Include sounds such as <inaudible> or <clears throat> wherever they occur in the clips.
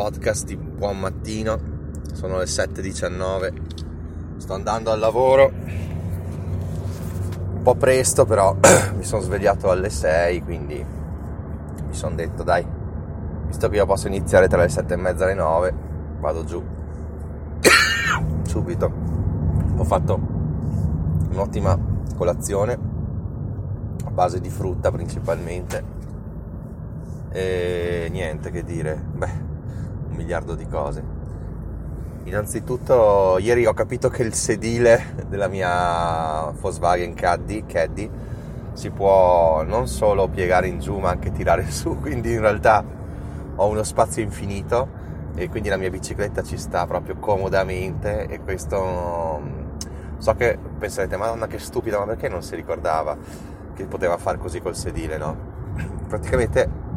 podcast di buon mattino, sono le 7.19, sto andando al lavoro, un po' presto però <clears throat> mi sono svegliato alle 6 quindi mi sono detto dai, visto che io posso iniziare tra le 7 e mezza e le 9, vado giù. <coughs> Subito. Ho fatto un'ottima colazione a base di frutta principalmente. E niente che dire, beh, miliardo di cose. Innanzitutto, ieri ho capito che il sedile della mia Volkswagen Caddy, Caddy si può non solo piegare in giù ma anche tirare <laughs> su, quindi in realtà ho uno spazio infinito e quindi la mia bicicletta ci sta proprio comodamente e questo so che penserete madonna che stupido ma perché non si ricordava che poteva fare così col sedile no? <clears throat> praticamente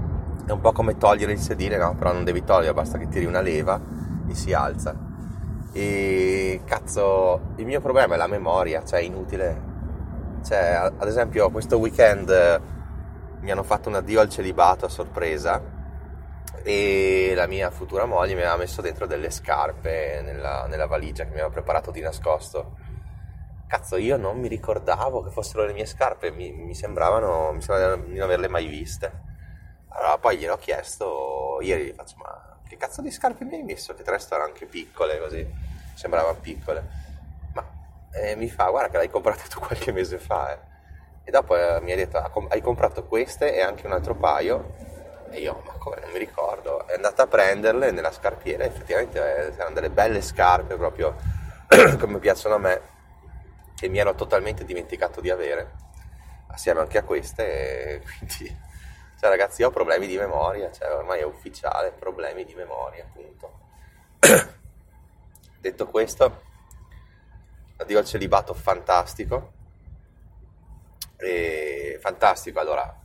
è un po' come togliere il sedile, no? Però non devi togliere, basta che tiri una leva e si alza. E cazzo, il mio problema è la memoria, cioè è inutile. Cioè, ad esempio, questo weekend mi hanno fatto un addio al celibato a sorpresa e la mia futura moglie mi aveva messo dentro delle scarpe nella, nella valigia che mi aveva preparato di nascosto. Cazzo, io non mi ricordavo che fossero le mie scarpe, mi, mi sembravano, mi sembrava di non averle mai viste allora poi gliel'ho chiesto, ieri gli faccio ma che cazzo di scarpe mi hai messo? Che tre erano anche piccole così, sembravano piccole. Ma eh, mi fa guarda che l'hai comprate tu qualche mese fa eh. E dopo eh, mi ha detto hai comprato queste e anche un altro paio e io ma come non mi ricordo. È andata a prenderle nella scarpiera effettivamente eh, erano delle belle scarpe proprio <clears throat> come piacciono a me che mi ero totalmente dimenticato di avere assieme anche a queste quindi cioè, ragazzi, ho problemi di memoria, cioè, ormai è ufficiale, problemi di memoria, appunto. <coughs> Detto questo, addio al celibato fantastico. E fantastico, allora,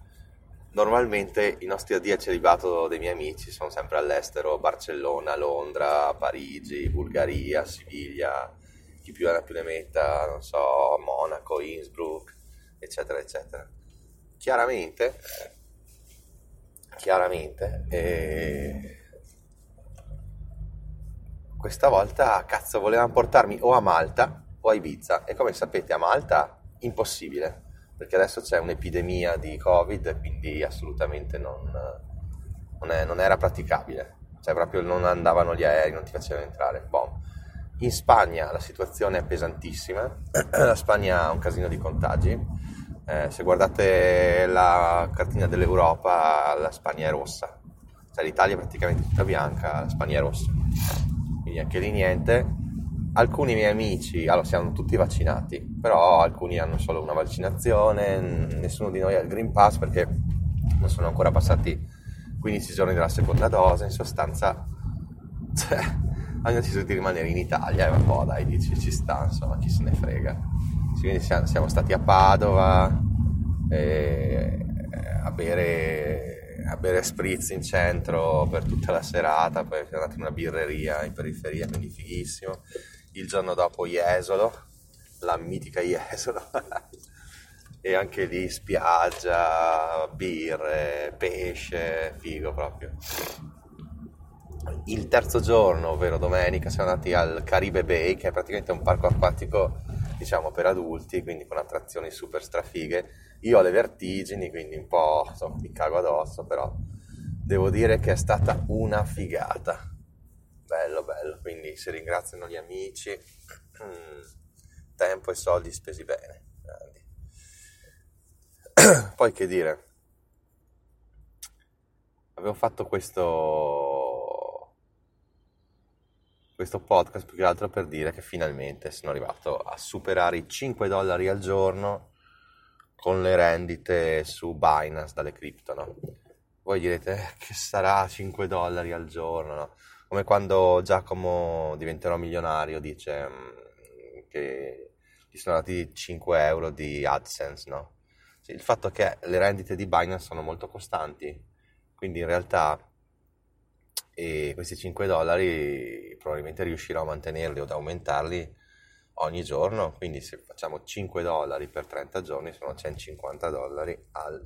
normalmente i nostri addio al celibato dei miei amici sono sempre all'estero, Barcellona, Londra, Parigi, Bulgaria, Siviglia, chi più ne più ne metta, non so, Monaco, Innsbruck, eccetera, eccetera. Chiaramente chiaramente. E questa volta, cazzo, volevano portarmi o a Malta o a Ibiza. E come sapete, a Malta impossibile, perché adesso c'è un'epidemia di Covid, quindi assolutamente non, non, è, non era praticabile. Cioè, proprio non andavano gli aerei, non ti facevano entrare. Boh. In Spagna la situazione è pesantissima, <clears throat> la Spagna ha un casino di contagi eh, se guardate la cartina dell'Europa, la Spagna è rossa, cioè l'Italia è praticamente tutta bianca, la Spagna è rossa. Quindi anche lì niente. Alcuni miei amici, allora siamo tutti vaccinati, però alcuni hanno solo una vaccinazione, nessuno di noi ha il Green Pass perché non sono ancora passati 15 giorni dalla seconda dose, in sostanza <laughs> cioè, hanno deciso di rimanere in Italia e un po' dai, dici ci sta, insomma, chi se ne frega quindi siamo stati a Padova eh, a, bere, a bere spritz in centro per tutta la serata, poi siamo andati in una birreria in periferia, quindi fighissimo. Il giorno dopo Jesolo, la mitica Jesolo. <laughs> e anche lì spiaggia, birre, pesce, figo proprio. Il terzo giorno, ovvero domenica, siamo andati al Caribe Bay, che è praticamente un parco acquatico diciamo per adulti, quindi con attrazioni super strafighe. Io ho le vertigini, quindi un po' insomma, mi cago addosso, però devo dire che è stata una figata. Bello, bello, quindi si ringraziano gli amici, tempo e soldi spesi bene. <clears throat> Poi che dire, avevo fatto questo questo podcast più che altro per dire che finalmente sono arrivato a superare i 5 dollari al giorno con le rendite su Binance dalle cripto, no? voi direte eh, che sarà 5 dollari al giorno, no? Come quando Giacomo diventerò milionario dice mm, che gli sono dati 5 euro di AdSense, no? Sì, il fatto è che le rendite di Binance sono molto costanti, quindi in realtà e questi 5 dollari probabilmente riuscirò a mantenerli o ad aumentarli ogni giorno, quindi se facciamo 5 dollari per 30 giorni sono 150 dollari al,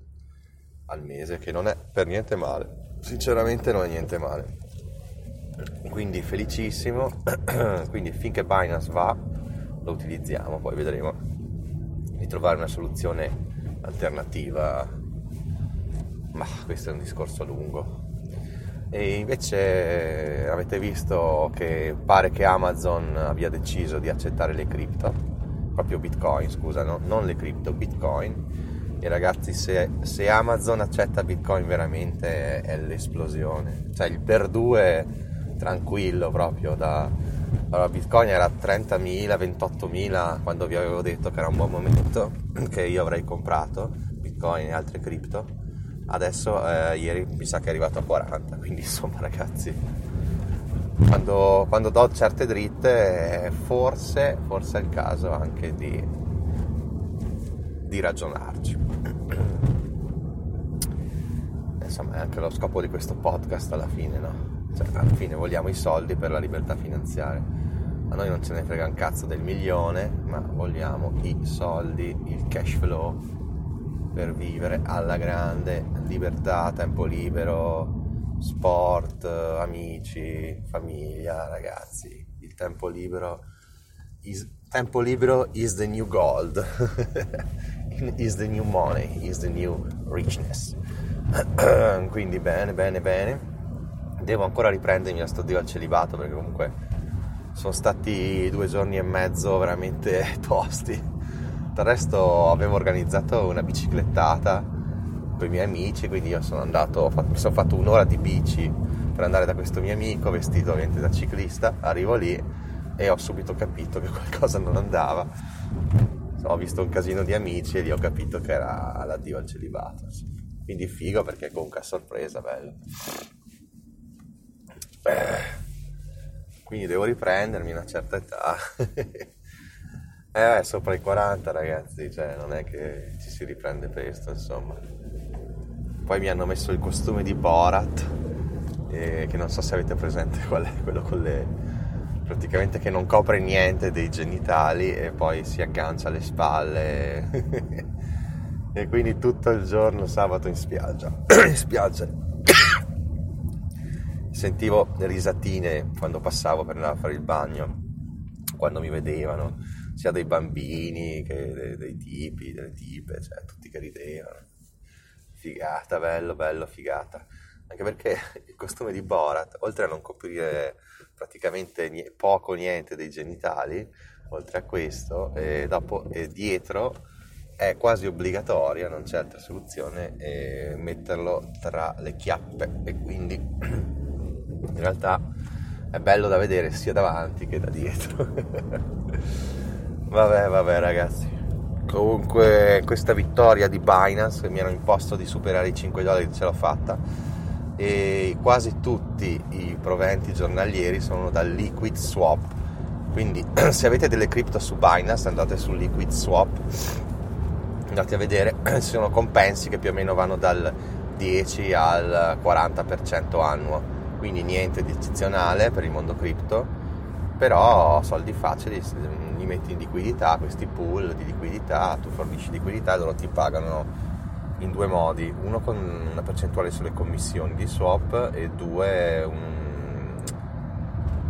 al mese, che non è per niente male, sinceramente non è niente male. Quindi felicissimo, <clears throat> quindi finché Binance va lo utilizziamo, poi vedremo di trovare una soluzione alternativa, ma questo è un discorso lungo. E invece avete visto che pare che Amazon abbia deciso di accettare le cripto, proprio Bitcoin, scusa, no? non le cripto, Bitcoin. E ragazzi, se, se, Amazon accetta Bitcoin veramente è, l'esplosione. Cioè il per due tranquillo proprio da... Allora, Bitcoin era 30.000, 28.000 quando vi avevo detto che era un buon momento <clears throat> che io avrei comprato Bitcoin e altre cripto adesso eh, ieri mi sa che è arrivato a 40 quindi insomma ragazzi. Quando, quando do certe dritte forse, forse è il caso anche di, di ragionarci. <clears throat> Insomma è anche lo scopo di questo podcast alla fine no? Cioè, alla fine vogliamo i soldi per la libertà finanziaria. A noi non ce ne frega un cazzo del milione ma vogliamo i soldi il cash flow per vivere alla grande, libertà, tempo libero, sport, amici, famiglia, ragazzi. Il tempo libero is, tempo libero is the new gold, <laughs> is the new money, is the new richness. <clears throat> Quindi bene, bene, bene. Devo ancora riprendermi a sto dio al celibato perché comunque sono stati due giorni e mezzo veramente <laughs> tosti del resto avevo organizzato una biciclettata con i miei amici, quindi io sono andato, mi sono fatto un'ora di bici per andare da questo mio amico vestito ovviamente da ciclista, arrivo lì e ho subito capito che <laughs> qualcosa non andava. Ho visto un casino di amici e lì ho capito che era l'addio al celibato. Quindi figo perché comunque a sorpresa, bello. Eh, quindi devo riprendermi a una certa età. <laughs> Eh, sopra i 40 ragazzi, cioè non è che ci si riprende presto, insomma. Poi mi hanno messo il costume di Borat, eh, che non so se avete presente <laughs> qual è, quello con le... praticamente che non copre niente dei genitali e poi si aggancia alle spalle. <laughs> e quindi tutto il giorno sabato in spiaggia. <clears throat> in spiaggia. <coughs> Sentivo risatine quando passavo per andare a fare il bagno, quando mi vedevano sia dei bambini che dei, dei tipi, delle tipe, cioè tutti che ridevano. Figata, bello, bello, figata. Anche perché <laughs> il costume di Borat, oltre a non coprire praticamente niente, poco niente dei genitali, oltre a questo, e dopo e dietro è quasi obbligatoria, non c'è altra soluzione, metterlo tra le chiappe e quindi <clears throat> in realtà è bello da vedere sia davanti che da dietro. <laughs> Vabbè, vabbè ragazzi. Comunque questa vittoria di Binance che mi hanno imposto di superare i 5 dollari ce l'ho fatta e quasi tutti i proventi giornalieri sono dal Liquid Swap. Quindi <clears throat> se avete delle cripto su Binance andate su Liquid Swap, andate a vedere, ci <clears throat> sono compensi che più o meno vanno dal 10 al 40% annuo, quindi niente di eccezionale per il mondo cripto, però soldi facili li metti in liquidità, questi pool di liquidità, tu fornisci liquidità e loro ti pagano in due modi, uno con una percentuale sulle commissioni di swap e due un,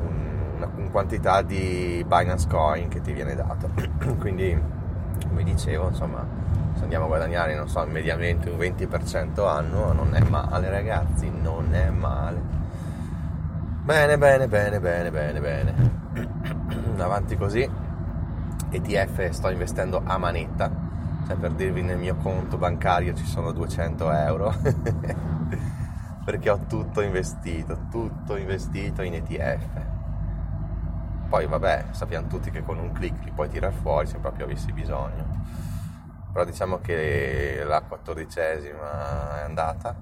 un, una, una, quantità di Binance Coin che ti viene dato. <clears throat> Quindi, come dicevo, insomma, se andiamo a guadagnare, non so, mediamente un 20% annuo, non è male ragazzi, non è male. Bene, bene, bene, bene, bene, bene. <clears throat> Avanti così. ETF sto investendo a manetta, cioè per dirvi nel mio conto bancario ci sono 200 euro, <laughs> perché ho tutto investito, tutto investito in ETF. Poi vabbè, sappiamo tutti che con un clic li puoi tirare fuori se proprio avessi bisogno. Però diciamo che la quattordicesima è andata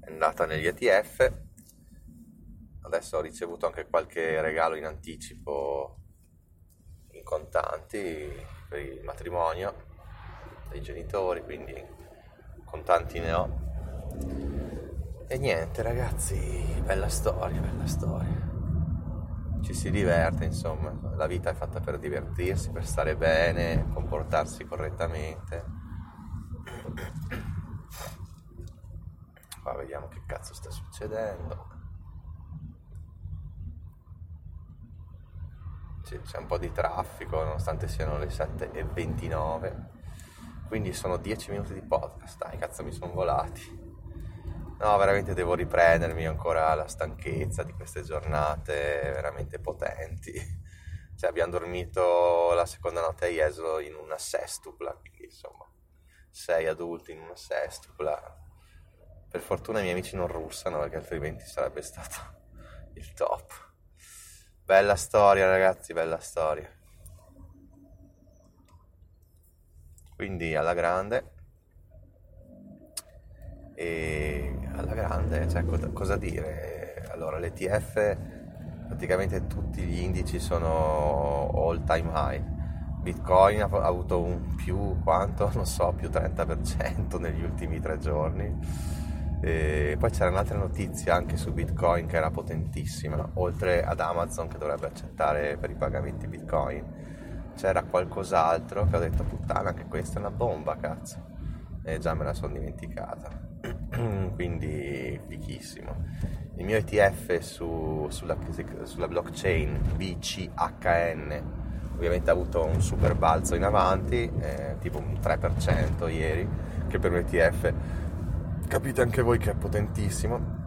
è andata negli ETF. Adesso ho ricevuto anche qualche regalo in anticipo in contanti per il matrimonio dei genitori, quindi contanti ne ho. E niente ragazzi, bella storia, bella storia. Ci si diverte, insomma, la vita è fatta per divertirsi, per stare bene, comportarsi correttamente. Qua vediamo che cazzo sta succedendo. C'è un po' di traffico nonostante siano le 7.29 quindi sono 10 minuti di podcast. Dai cazzo mi sono volati. No veramente devo riprendermi ancora la stanchezza di queste giornate veramente potenti. Cioè abbiamo dormito la seconda notte a Jesolo in una sestupla quindi insomma. Sei adulti in una sestupla. Per fortuna i miei amici non russano perché altrimenti sarebbe stato il top bella storia ragazzi bella storia. Quindi alla grande. E alla grande cioè, cosa, dire? Allora l'ETF praticamente tutti gli indici sono all time high. Bitcoin ha avuto un più quanto? Non so più 30% negli ultimi tre giorni e poi c'era un'altra notizia anche su Bitcoin che era potentissima oltre ad Amazon che dovrebbe accettare per i pagamenti Bitcoin. C'era qualcos'altro che ho detto puttana anche questa è una bomba cazzo. E già me la sono dimenticata. <clears throat> Quindi fichissimo. Il mio ETF su, sulla, sulla, blockchain BCHN ovviamente ha avuto un super balzo in avanti eh, tipo un 3% ieri che per un ETF capite anche voi che è potentissimo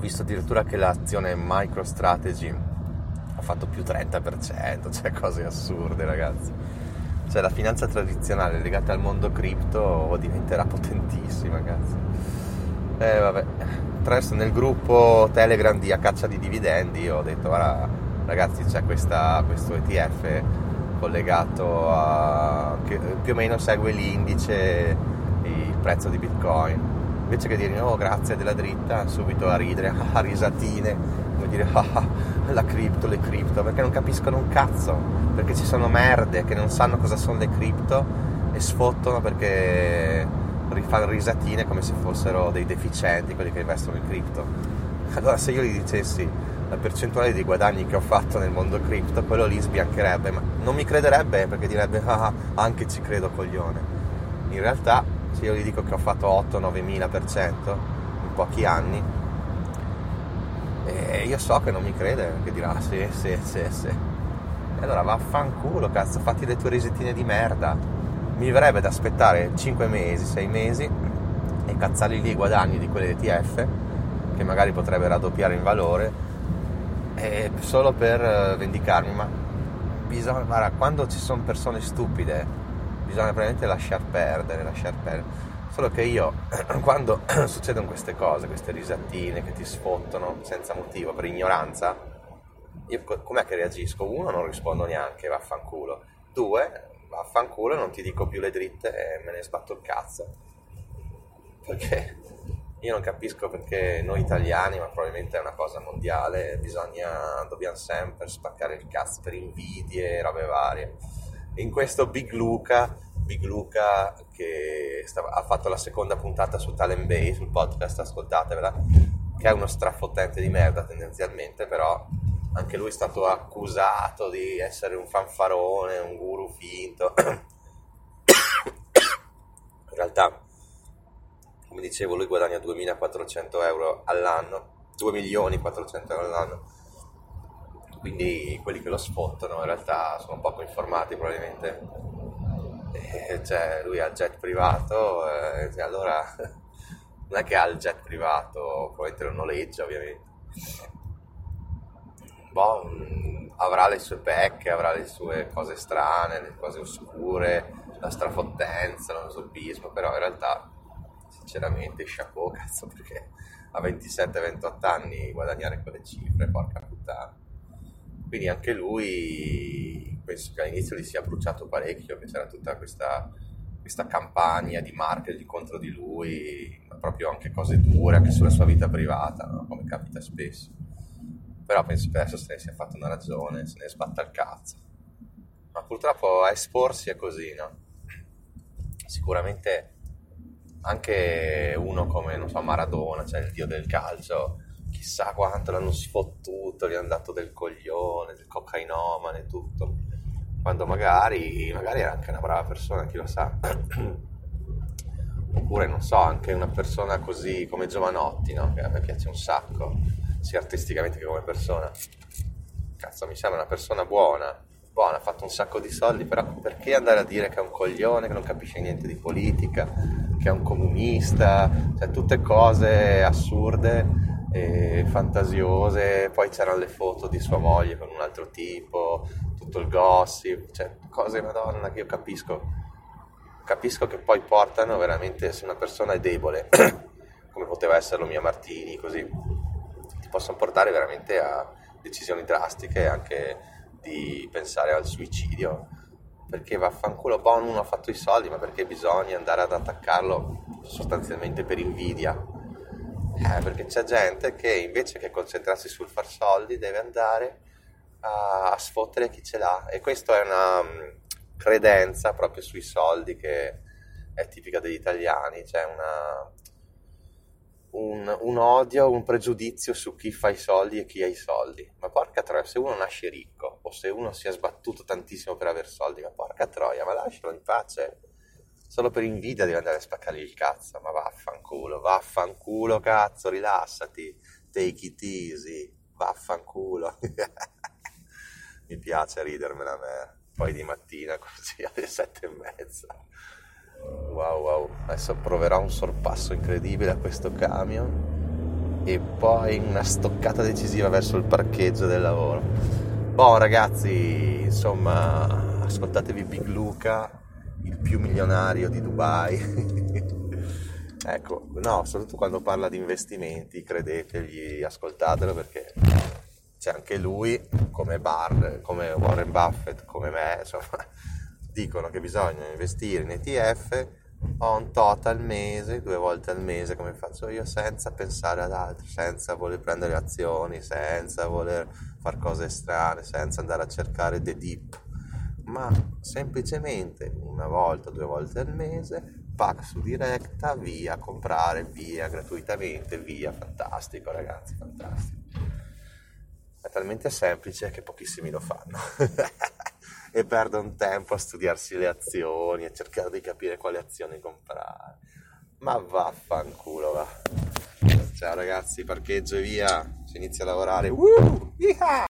ho visto addirittura che l'azione MicroStrategy ha fatto più 30%, <laughs> cioè cose assurde ragazzi. Cioè la finanza tradizionale legata al mondo cripto diventerà potentissima, ragazzi. Eh vabbè, adesso nel gruppo Telegram di A Caccia di Dividendi ho detto, guarda ragazzi c'è questa, questo ETF collegato a... che più o meno segue l'indice, il prezzo di Bitcoin. Invece che dire, oh grazie della dritta, subito a ridere, <laughs> a risatine, come dire, <laughs> ah, la cripto, le cripto, perché non capiscono un cazzo, perché ci sono merde che non sanno cosa sono le cripto e sfottono perché fanno risatine come se fossero dei deficienti quelli che investono in cripto. Allora se io gli dicessi la percentuale di guadagni che ho fatto nel mondo cripto, quello lì sbiancherebbe, ma non mi crederebbe perché direbbe ah, anche ci credo coglione. In realtà se io gli dico che ho fatto 8-9 mila per cento in pochi anni, e io so che non mi crede, che dirà sì, sì, sì, sì. E allora vaffanculo, cazzo, fatti le tue risettine di merda. Mi verrebbe da aspettare 5 mesi, 6 mesi e cazzarli lì i guadagni di quelle ETF, che magari potrebbe raddoppiare in valore, solo per eh, vendicarmi. Ma bisogna, guarda, quando ci sono persone stupide, bisogna veramente lasciar perdere, lasciar perdere Solo che io, <clears throat> quando <clears throat> succedono queste cose, queste risattine che ti sfottono senza motivo, per ignoranza, io com'è che reagisco? Uno, non rispondo neanche, vaffanculo. Due, vaffanculo, non ti dico più le dritte e me ne sbatto il cazzo. Perché io non capisco perché noi italiani, ma probabilmente è una cosa mondiale, bisogna, dobbiamo sempre spaccare il cazzo per invidie e robe varie. In questo Big Luca Big Luca che stava, ha fatto la seconda puntata su Talent Bay, sul podcast, ascoltatevela, che è uno strafottente di merda tendenzialmente, però anche lui è stato accusato di essere un fanfarone, un guru finto. <coughs> In realtà, come dicevo, lui guadagna 2400 euro all'anno, 2 milioni 400 euro all'anno. Quindi quelli che lo sfottano in realtà sono poco informati probabilmente eh, cioè, lui ha il jet privato, eh, cioè, allora <laughs> non è che ha il jet privato, probabilmente lo noleggia ovviamente. Boh, mh, avrà le sue pecche, avrà le sue cose strane, le cose oscure, la strafottenza, lo zombismo, però in realtà sinceramente chapeau <laughs> cazzo perché a 27-28 anni guadagnare quelle cifre, porca puttana. Quindi anche lui penso che all'inizio gli sia bruciato parecchio, che c'era tutta questa, questa campagna di marketing contro di lui, proprio anche cose dure anche sulla sua vita privata, no? come capita spesso. Però penso che adesso se ne sia fatto una ragione, se ne sbatta il cazzo. Ma purtroppo a esporsi è così, no? Sicuramente anche uno come, non so, Maradona, cioè il dio del calcio, chissà quanto l'hanno sfottuto, gli hanno dato del coglione, del cocainomane, tutto. Quando magari, magari era anche una brava persona, chi lo sa. <clears throat> Oppure, non so, anche una persona così come Giovanotti, no? Che a me piace un sacco, sia artisticamente che come persona. Cazzo, mi sembra una persona buona, buona, ha fatto un sacco di soldi, però perché andare a dire che è un coglione, che non capisce niente di politica, che è un comunista, cioè tutte cose assurde e fantasiose, poi c'erano le foto di sua moglie con un altro tipo, tutto il gossip, cioè cose madonna che io capisco, capisco che poi portano veramente se una persona è debole, <clears throat> come poteva esserlo Mia Martini, così ti possono portare veramente a decisioni drastiche anche di pensare al suicidio. Perché vaffanculo Bon uno ha fatto i soldi ma perché bisogna andare ad attaccarlo sostanzialmente per invidia eh, perché c'è gente che invece che concentrarsi sul far soldi deve andare a, a sfottere chi ce l'ha. E questa è una um, credenza proprio sui soldi che è tipica degli italiani, c'è una, un, un, odio, un pregiudizio su chi fa i soldi e chi ha i soldi. Ma porca troia, se uno nasce ricco o se uno si è sbattuto tantissimo per avere soldi, ma porca troia, ma lascialo in pace solo per invidia devi andare a spaccargli il cazzo, ma vaffanculo, vaffanculo cazzo, rilassati, take it easy, vaffanculo. <laughs> Mi piace ridermela a me, poi di mattina <laughs> così alle sette e mezza. Wow wow, adesso proverò un sorpasso incredibile a questo camion e poi una stoccata decisiva verso il parcheggio del lavoro. Boh ragazzi, insomma, ascoltatevi Big Luca il più milionario di Dubai. <laughs> ecco, no, soprattutto quando parla di investimenti, credetegli, ascoltatelo perché c'è anche lui, come Barr, come Warren Buffett, come me, insomma, <laughs> dicono che bisogna investire in ETF on tot al mese, due volte al mese come faccio io, senza pensare ad altro, senza voler prendere azioni, senza voler fare cose strane, senza andare a cercare the deep ma semplicemente una volta, due volte al mese, pack su diretta, via, comprare, via, gratuitamente, via, fantastico ragazzi, fantastico. È talmente semplice che pochissimi lo fanno <laughs> e perdono tempo a studiarsi le azioni, a cercare di capire quali azioni comprare. Ma vaffanculo va. Ciao ragazzi, parcheggio e via. Si inizia a lavorare. Woo!